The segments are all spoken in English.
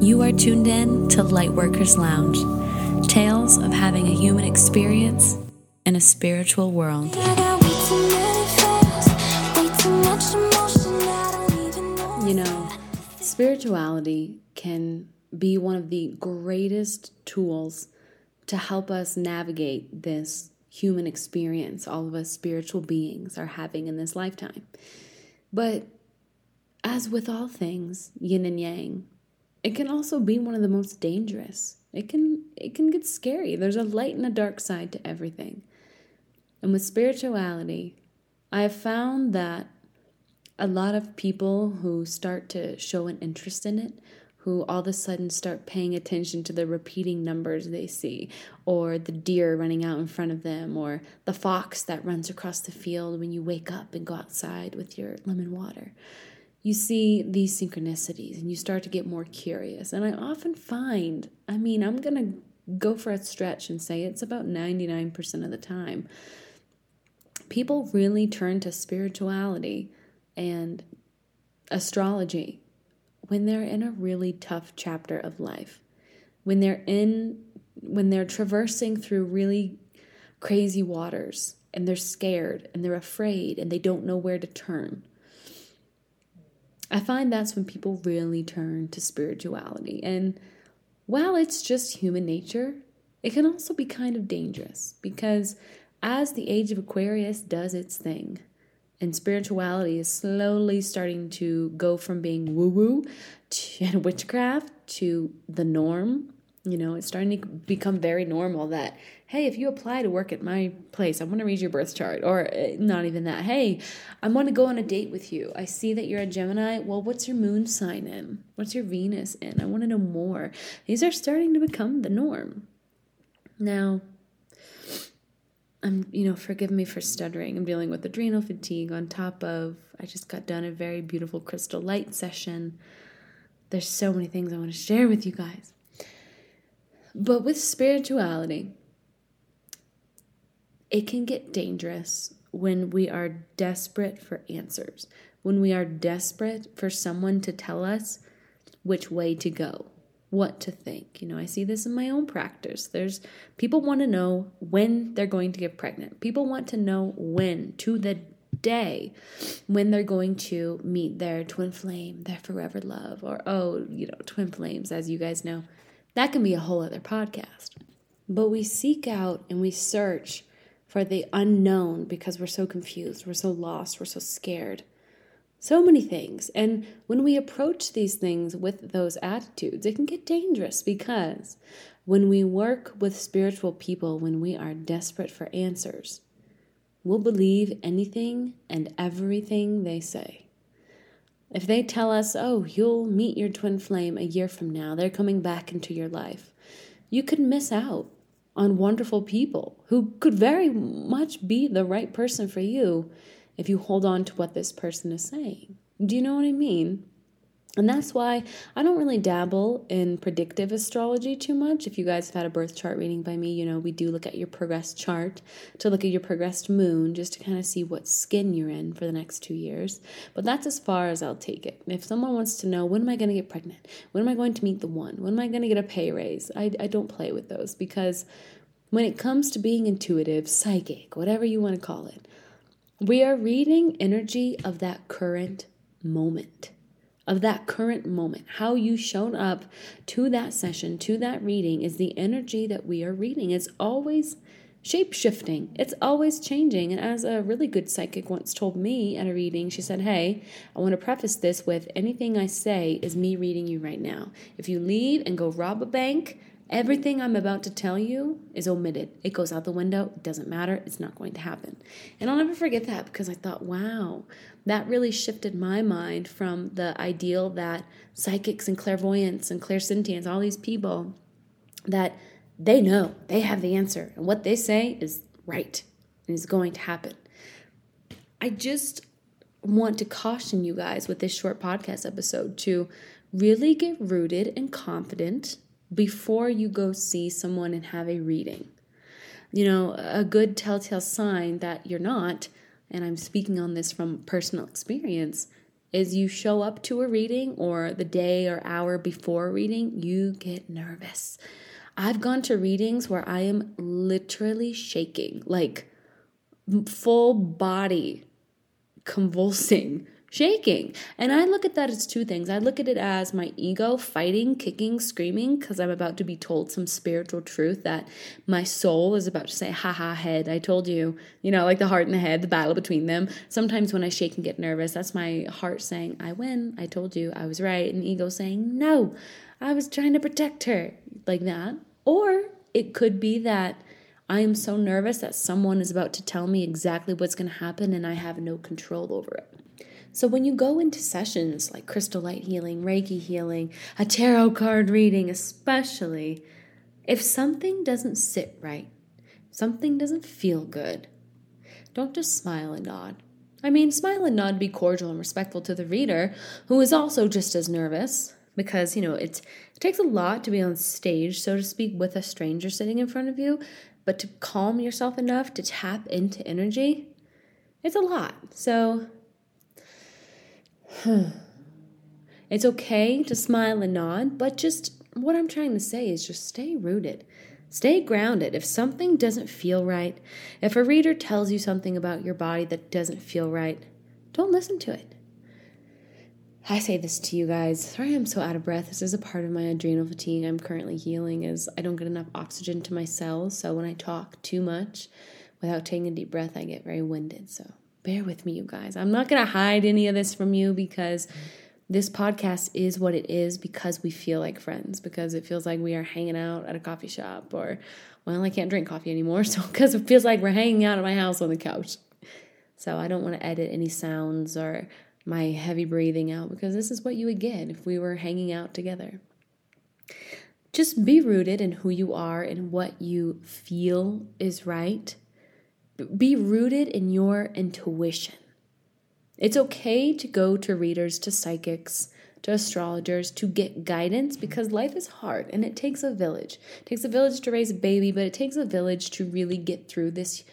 You are tuned in to Lightworkers Lounge tales of having a human experience in a spiritual world. You know, spirituality can be one of the greatest tools to help us navigate this human experience all of us spiritual beings are having in this lifetime. But as with all things, yin and yang, it can also be one of the most dangerous. It can it can get scary. There's a light and a dark side to everything. And with spirituality, I have found that a lot of people who start to show an interest in it who all of a sudden start paying attention to the repeating numbers they see, or the deer running out in front of them, or the fox that runs across the field when you wake up and go outside with your lemon water. You see these synchronicities and you start to get more curious. And I often find, I mean, I'm going to go for a stretch and say it's about 99% of the time. People really turn to spirituality and astrology when they're in a really tough chapter of life, when they're in, when they're traversing through really crazy waters and they're scared and they're afraid and they don't know where to turn. I find that's when people really turn to spirituality. And while it's just human nature, it can also be kind of dangerous because as the age of Aquarius does its thing, and spirituality is slowly starting to go from being woo woo and witchcraft to the norm. You know, it's starting to become very normal that, hey, if you apply to work at my place, I want to read your birth chart. Or eh, not even that. Hey, I want to go on a date with you. I see that you're a Gemini. Well, what's your moon sign in? What's your Venus in? I want to know more. These are starting to become the norm. Now, I'm, you know, forgive me for stuttering. I'm dealing with adrenal fatigue on top of I just got done a very beautiful crystal light session. There's so many things I want to share with you guys. But with spirituality, it can get dangerous when we are desperate for answers, when we are desperate for someone to tell us which way to go what to think. You know, I see this in my own practice. There's people want to know when they're going to get pregnant. People want to know when to the day when they're going to meet their twin flame, their forever love, or oh, you know, twin flames, as you guys know. That can be a whole other podcast. But we seek out and we search for the unknown because we're so confused, we're so lost, we're so scared. So many things. And when we approach these things with those attitudes, it can get dangerous because when we work with spiritual people, when we are desperate for answers, we'll believe anything and everything they say. If they tell us, oh, you'll meet your twin flame a year from now, they're coming back into your life, you could miss out on wonderful people who could very much be the right person for you if you hold on to what this person is saying. Do you know what I mean? And that's why I don't really dabble in predictive astrology too much. If you guys have had a birth chart reading by me, you know, we do look at your progressed chart to look at your progressed moon just to kind of see what skin you're in for the next two years. But that's as far as I'll take it. If someone wants to know when am I going to get pregnant? When am I going to meet the one? When am I going to get a pay raise? I, I don't play with those because when it comes to being intuitive, psychic, whatever you want to call it, we are reading energy of that current moment, of that current moment. How you shown up to that session, to that reading is the energy that we are reading. It's always shape shifting, it's always changing. And as a really good psychic once told me at a reading, she said, Hey, I want to preface this with anything I say is me reading you right now. If you leave and go rob a bank, Everything I'm about to tell you is omitted. It goes out the window. It doesn't matter. It's not going to happen. And I'll never forget that because I thought, wow, that really shifted my mind from the ideal that psychics and clairvoyants and clairsentients, all these people, that they know, they have the answer. And what they say is right and is going to happen. I just want to caution you guys with this short podcast episode to really get rooted and confident before you go see someone and have a reading. You know, a good telltale sign that you're not, and I'm speaking on this from personal experience, is you show up to a reading or the day or hour before reading, you get nervous. I've gone to readings where I am literally shaking, like full body convulsing shaking. And I look at that as two things. I look at it as my ego fighting, kicking, screaming because I'm about to be told some spiritual truth that my soul is about to say, ha ha, head, I told you. You know, like the heart and the head, the battle between them. Sometimes when I shake and get nervous, that's my heart saying, I win, I told you, I was right. And ego saying, no, I was trying to protect her, like that. Or it could be that. I am so nervous that someone is about to tell me exactly what's going to happen and I have no control over it. So when you go into sessions like crystal light healing, Reiki healing, a tarot card reading, especially, if something doesn't sit right, something doesn't feel good, don't just smile and nod. I mean, smile and nod, be cordial and respectful to the reader, who is also just as nervous, because, you know, it, takes a lot to be on stage, so to speak, with a stranger sitting in front of you, but to calm yourself enough to tap into energy, it's a lot. So Hmm. it's okay to smile and nod, but just what I'm trying to say is just stay rooted. Stay grounded. If something doesn't feel right, if a reader tells you something about your body that doesn't feel right, don't listen to it. I say this to you guys. Sorry I'm so out of breath. This is a part of my adrenal fatigue I'm currently healing is I don't get enough oxygen to my cells, so when I talk too much without taking a deep breath, I get very winded. So bear with me, you guys. I'm not going to hide any of this from you because this podcast is what it is because we feel like friends, because it feels like we are hanging out at a coffee shop, or, well, I can't drink coffee anymore, so because it feels like we're hanging out at my house on the couch. So I don't want to edit any sounds or my heavy breathing out because this is what you would get if we were hanging out together. Just be rooted in who you are and what you feel is right be rooted in your intuition. It's okay to go to readers, to psychics, to astrologers to get guidance because life is hard and it takes a village. It takes a village to raise a baby, but it takes a village to really get through this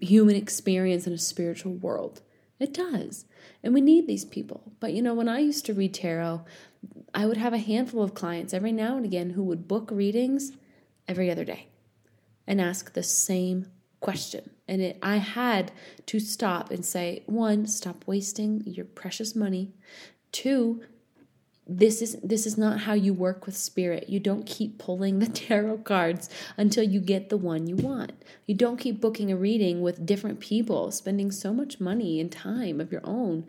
human experience in a spiritual world. It does. And we need these people. But you know, when I used to read tarot, I would have a handful of clients every now and again who would book readings every other day and ask the same question. And it, I had to stop and say, one, stop wasting your precious money. Two, this is this is not how you work with spirit. You don't keep pulling the tarot cards until you get the one you want. You don't keep booking a reading with different people, spending so much money and time of your own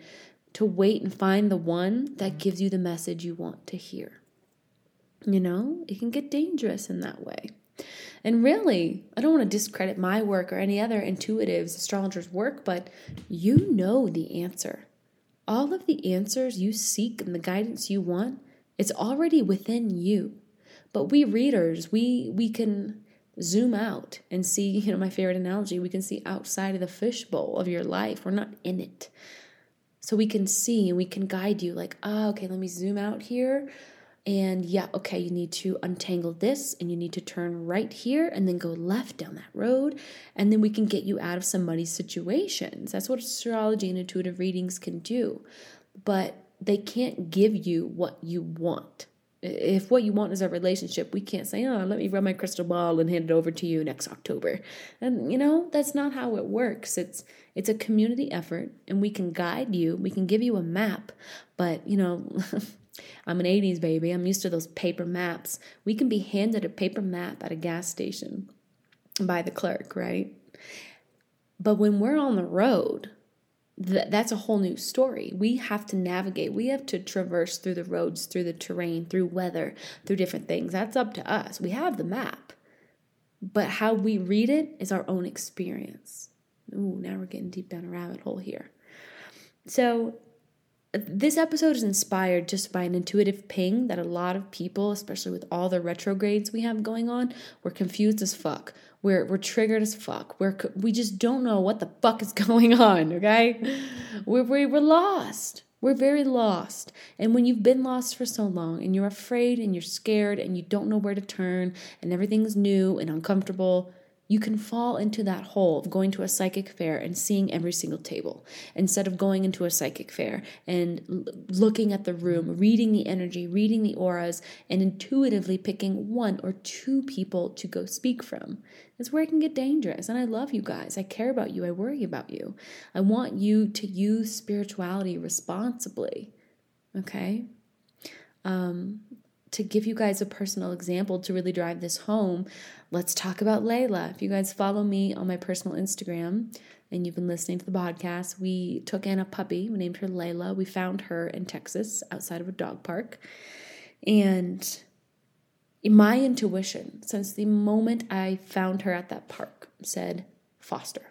to wait and find the one that gives you the message you want to hear. You know, it can get dangerous in that way. And really, I don't want to discredit my work or any other intuitives, astrologers' work, but you know the answer. All of the answers you seek and the guidance you want, it's already within you. But we readers, we we can zoom out and see, you know, my favorite analogy, we can see outside of the fishbowl of your life. We're not in it. So we can see and we can guide you like, oh, okay, let me zoom out here and yeah, okay, you need to untangle this and you need to turn right here and then go left down that road. And then we can get you out of some muddy situations. That's what astrology and intuitive readings can do. But they can't give you what you want. If what you want is a relationship, we can't say, oh, let me run my crystal ball and hand it over to you next October. And you know, that's not how it works. It's it's a community effort and we can guide you, we can give you a map, but you know, I'm an 80s baby. I'm used to those paper maps. We can be handed a paper map at a gas station by the clerk, right? But when we're on the road, th- that's a whole new story. We have to navigate, we have to traverse through the roads, through the terrain, through weather, through different things. That's up to us. We have the map. But how we read it is our own experience. Ooh, now we're getting deep down a rabbit hole here. So this episode is inspired just by an intuitive ping that a lot of people, especially with all the retrogrades we have going on, we're confused as fuck. We're we're triggered as fuck. We're we just don't know what the fuck is going on. Okay, we're we're lost. We're very lost. And when you've been lost for so long and you're afraid and you're scared and you don't know where to turn and everything's new and uncomfortable, You can fall into that hole of going to a psychic fair and seeing every single table instead of going into a psychic fair and l- looking at the room, reading the energy, reading the auras, and intuitively picking one or two people to go speak from. It's where it can get dangerous. And I love you guys. I care about you. I worry about you. I want you to use spirituality responsibly. Okay? Um, to give you guys a personal example to really drive this home, let's talk about Layla. If you guys follow me on my personal Instagram and you've been listening to the podcast, we took in a puppy. We named her Layla. We found her in Texas outside of a dog park. And my intuition, since the moment I found her at that park, said foster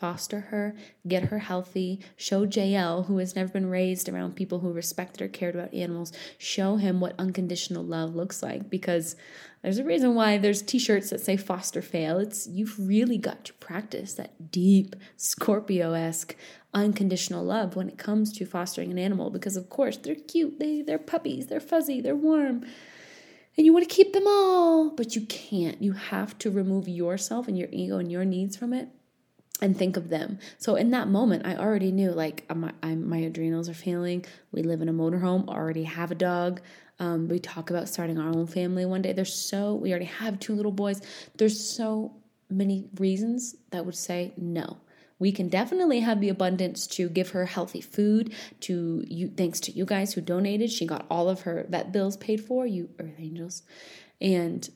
foster her, get her healthy, show JL, who has never been raised around people who respected or cared about animals, show him what unconditional love looks like because there's a reason why there's t-shirts that say foster fail. It's you've really got to practice that deep Scorpio-esque unconditional love when it comes to fostering an animal because of course they're cute, they they're puppies, they're fuzzy, they're warm. And you want to keep them all, but you can't. You have to remove yourself and your ego and your needs from it and think of them. So in that moment, I already knew like my, I'm, my adrenals are failing. We live in a motorhome, already have a dog. Um, we talk about starting our own family one day. There's so, we already have two little boys. There's so many reasons that would say no. We can definitely have the abundance to give her healthy food. To you, thanks to you guys who donated, she got all of her vet bills paid for. You Earth Angels, and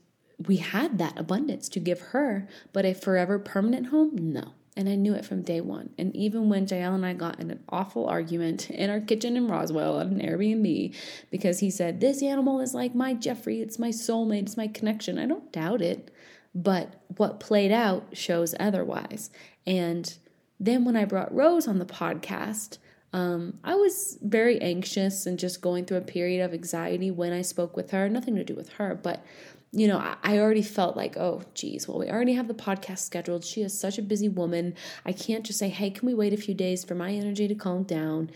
we had that abundance to give her. But a forever permanent home, no. And I knew it from day one. And even when JL and I got in an awful argument in our kitchen in Roswell at an Airbnb because he said, This animal is like my Jeffrey, it's my soulmate, it's my connection. I don't doubt it. But what played out shows otherwise. And then when I brought Rose on the podcast, um, I was very anxious and just going through a period of anxiety when I spoke with her. Nothing to do with her, but you know, I already felt like, oh, geez, well, we already have the podcast scheduled. She is such a busy woman. I can't just say, hey, can we wait a few days for my energy to calm down?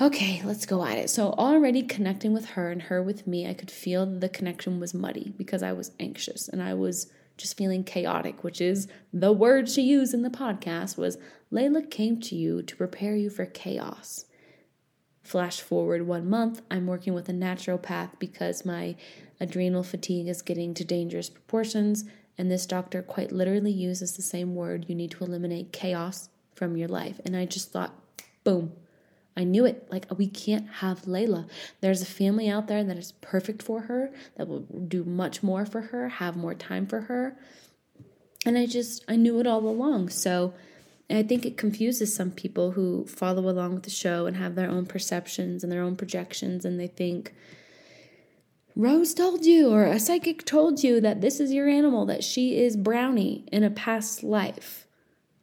Okay, let's go at it. So, already connecting with her and her with me, I could feel the connection was muddy because I was anxious and I was just feeling chaotic, which is the word she used in the podcast was Layla came to you to prepare you for chaos. Flash forward one month, I'm working with a naturopath because my adrenal fatigue is getting to dangerous proportions, and this doctor quite literally uses the same word you need to eliminate chaos from your life. And I just thought, boom, I knew it. Like, we can't have Layla. There's a family out there that is perfect for her, that will do much more for her, have more time for her. And I just, I knew it all along. So I think it confuses some people who follow along with the show and have their own perceptions and their own projections, and they think, Rose told you, or a psychic told you that this is your animal, that she is Brownie in a past life.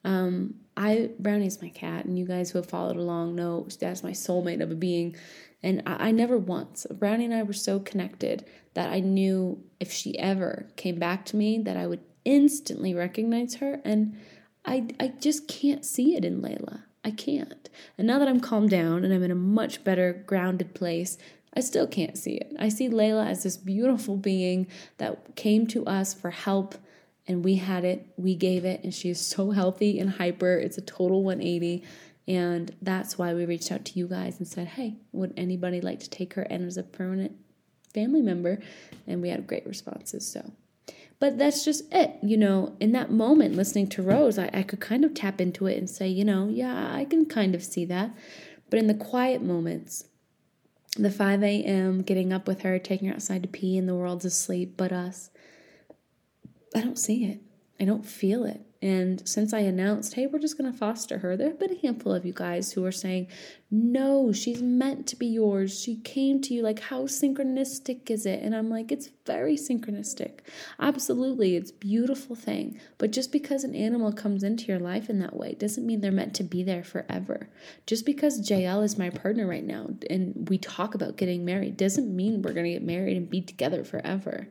Um, I Brownie's my cat, and you guys who have followed along know that's my soulmate of a being. And I, I never once Brownie and I were so connected that I knew if she ever came back to me, that I would instantly recognize her. And I I just can't see it in Layla. I can't. And now that I'm calmed down and I'm in a much better grounded place, I still can't see it. I see Layla as this beautiful being that came to us for help and we had it, we gave it, and she is so healthy and hyper. It's a total 180. And that's why we reached out to you guys and said, hey, would anybody like to take her in as a permanent family member? And we had great responses. So, but that's just it. You know, in that moment, listening to Rose, I, I could kind of tap into it and say, you know, yeah, I can kind of see that. But in the quiet moments, the 5 a.m., getting up with her, taking her outside to pee, and the world's asleep but us. I don't see it. I don't feel it. And since I announced, hey, we're just going to foster her, there have been a handful of you guys who are saying, no, she's meant to be yours. She came to you. Like, how synchronistic is it? And I'm like, it's very synchronistic. Absolutely. It's beautiful thing. But just because an animal comes into your life in that way doesn't mean they're meant to be there forever. Just because JL is my partner right now and we talk about getting married doesn't mean we're going to get married and be together forever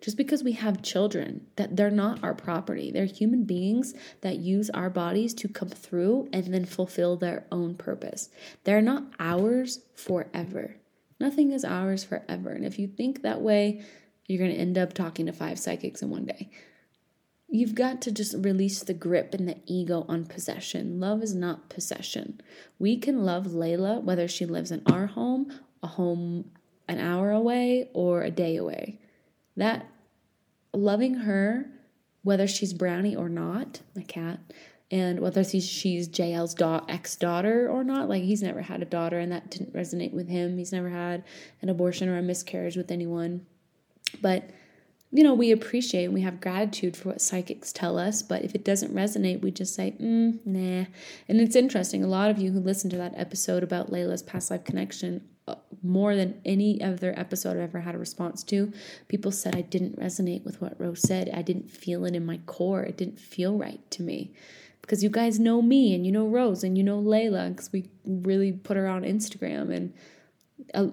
just because we have children that they're not our property they're human beings that use our bodies to come through and then fulfill their own purpose they're not ours forever nothing is ours forever and if you think that way you're going to end up talking to five psychics in one day you've got to just release the grip and the ego on possession. Love is not possession. We can love Layla whether she lives in our home, a home an hour away, or a day away. That loving her, whether she's Brownie or not, my cat, and whether she's, JL's da- ex daughter or not, like he's never had a daughter and that didn't resonate with him. He's never had an abortion or a miscarriage with anyone. But you know, we appreciate and we have gratitude for what psychics tell us, but if it doesn't resonate, we just say, mm, nah. And it's interesting, a lot of you who listened to that episode about Layla's past life connection, uh, more than any other episode I've ever had a response to, people said I didn't resonate with what Rose said. I didn't feel it in my core. It didn't feel right to me. Because you guys know me and you know Rose and you know Layla because we really put her on Instagram and uh,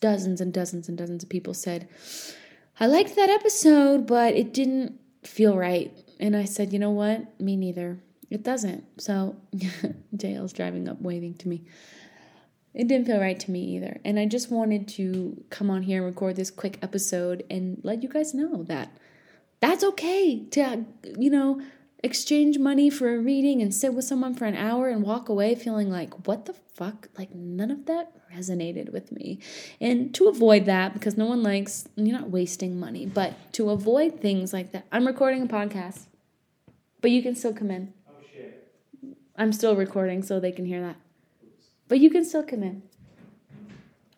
dozens and dozens and dozens of people said, I liked that episode, but it didn't feel right. And I said, you know what? Me neither. It doesn't. So JL's driving up waving to me. It didn't feel right to me either. And I just wanted to come on here and record this quick episode and let you guys know that that's okay to, you know, exchange money for a reading and sit with someone for an hour and walk away feeling like, what the fuck? Like, none of that resonated with me. And to avoid that, because no one likes, you're not wasting money, but to avoid things like that, I'm recording a podcast, but you can still come in. I'm still recording so they can hear that. But you can still come in.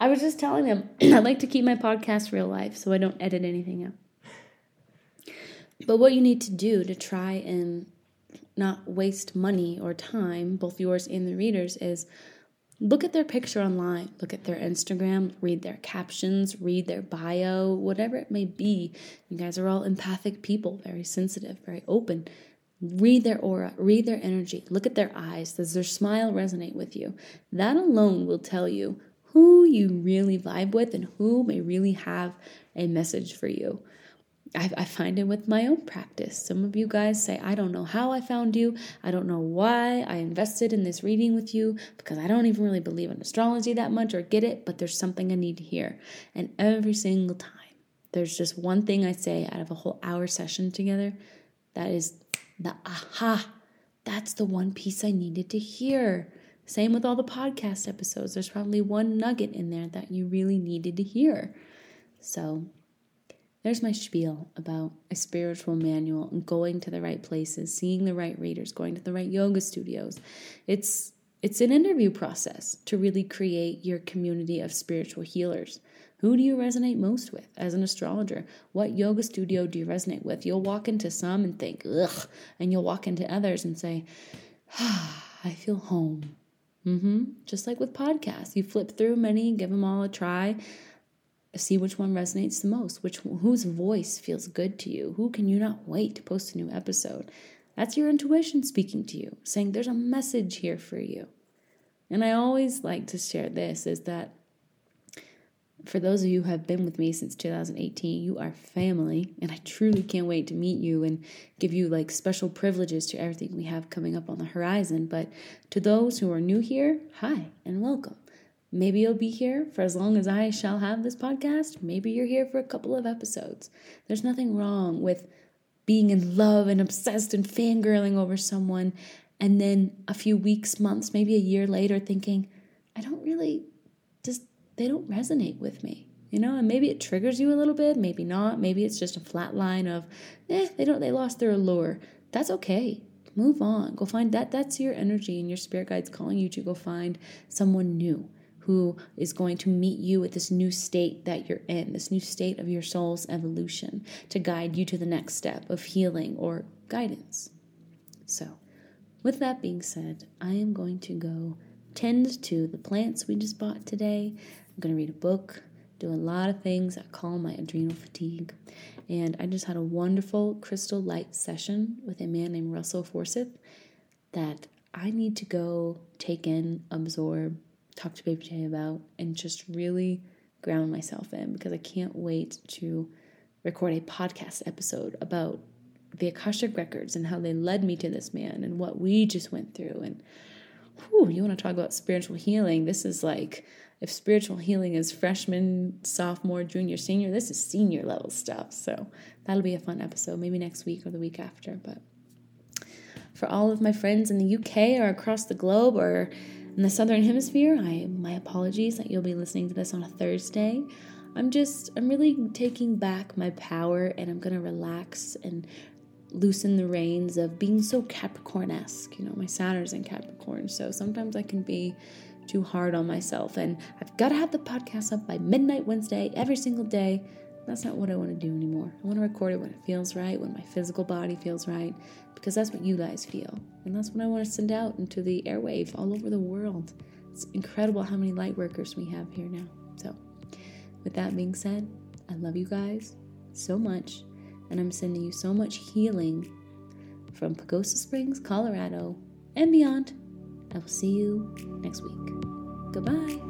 I was just telling them I like to keep my podcast real life so I don't edit anything out. But what you need to do to try and not waste money or time, both yours and the readers, is look at their picture online, look at their Instagram, read their captions, read their bio, whatever it may be. You guys are all empathic people, very sensitive, very open. Read their aura, read their energy, look at their eyes. Does their smile resonate with you? That alone will tell you who you really vibe with and who may really have a message for you. I, I find it with my own practice. Some of you guys say, I don't know how I found you. I don't know why I invested in this reading with you because I don't even really believe in astrology that much or get it, but there's something I need to hear. And every single time, there's just one thing I say out of a whole hour session together that is the aha. That's the one piece I needed to hear. Same with all the podcast episodes. There's probably one nugget in there that you really needed to hear. So there's my spiel about a spiritual manual and going to the right places, seeing the right readers, going to the right yoga studios. It's it's an interview process to really create your community of spiritual healers. Who do you resonate most with as an astrologer? What yoga studio do you resonate with? You'll walk into some and think, ugh, and you'll walk into others and say, ah, I feel home. Mm-hmm. Just like with podcasts, you flip through many, give them all a try see which one resonates the most which whose voice feels good to you. Who can you not wait to post a new episode? That's your intuition speaking to you saying there's a message here for you. And i always like to share this is that for those of you who have been with me since 2018 you are family and i truly can't wait to meet you and give you like special privileges to everything we have coming up on the horizon. But to those who are new here hi and welcome Maybe you'll be here for as long as I shall have this podcast. Maybe you're here for a couple of episodes. There's nothing wrong with being in love and obsessed and fangirling over someone, and then a few weeks, months, maybe a year later, thinking, I don't really, just, they don't resonate with me. You know, and maybe it triggers you a little bit, maybe not. Maybe it's just a flat line of, eh, they don't, they lost their allure. That's okay move on go find that that's your energy and your spirit guides calling you to go find someone new who is going to meet you at this new state that you're in, this new state of your soul's evolution to guide you to the next step of healing or guidance. So, with that being said, I am going to go tend to the plants we just bought today. I'm going to read a book, do a lot of things that calm my adrenal fatigue. And I just had a wonderful crystal light session with a man named Russell Forsyth that I need to go take in, absorb, talk to Baby J about and just really ground myself in because I can't wait to record a podcast episode about the Akashic records and how they led me to this man and what we just went through and whew, you want to talk about spiritual healing? This is like if spiritual healing is freshman, sophomore, junior, senior, this is senior level stuff. So that'll be a fun episode, maybe next week or the week after. But for all of my friends in the UK or across the globe or in the southern hemisphere, I my apologies that you'll be listening to this on a Thursday. I'm just I'm really taking back my power and I'm gonna relax and loosen the reins of being so Capricorn-esque. You know, my Saturn's in Capricorn, so sometimes I can be too hard on myself. And I've got to have the podcast up by midnight Wednesday every single day. That's not what I want to do anymore. I want to record it when it feels right, when my physical body feels right, because that's what you guys feel. And that's what I want to send out into the airwave all over the world. It's incredible how many light workers we have here now. So, with that being said, I love you guys so much, and I'm sending you so much healing from Pagosa Springs, Colorado, and beyond. I will see you next week. Goodbye.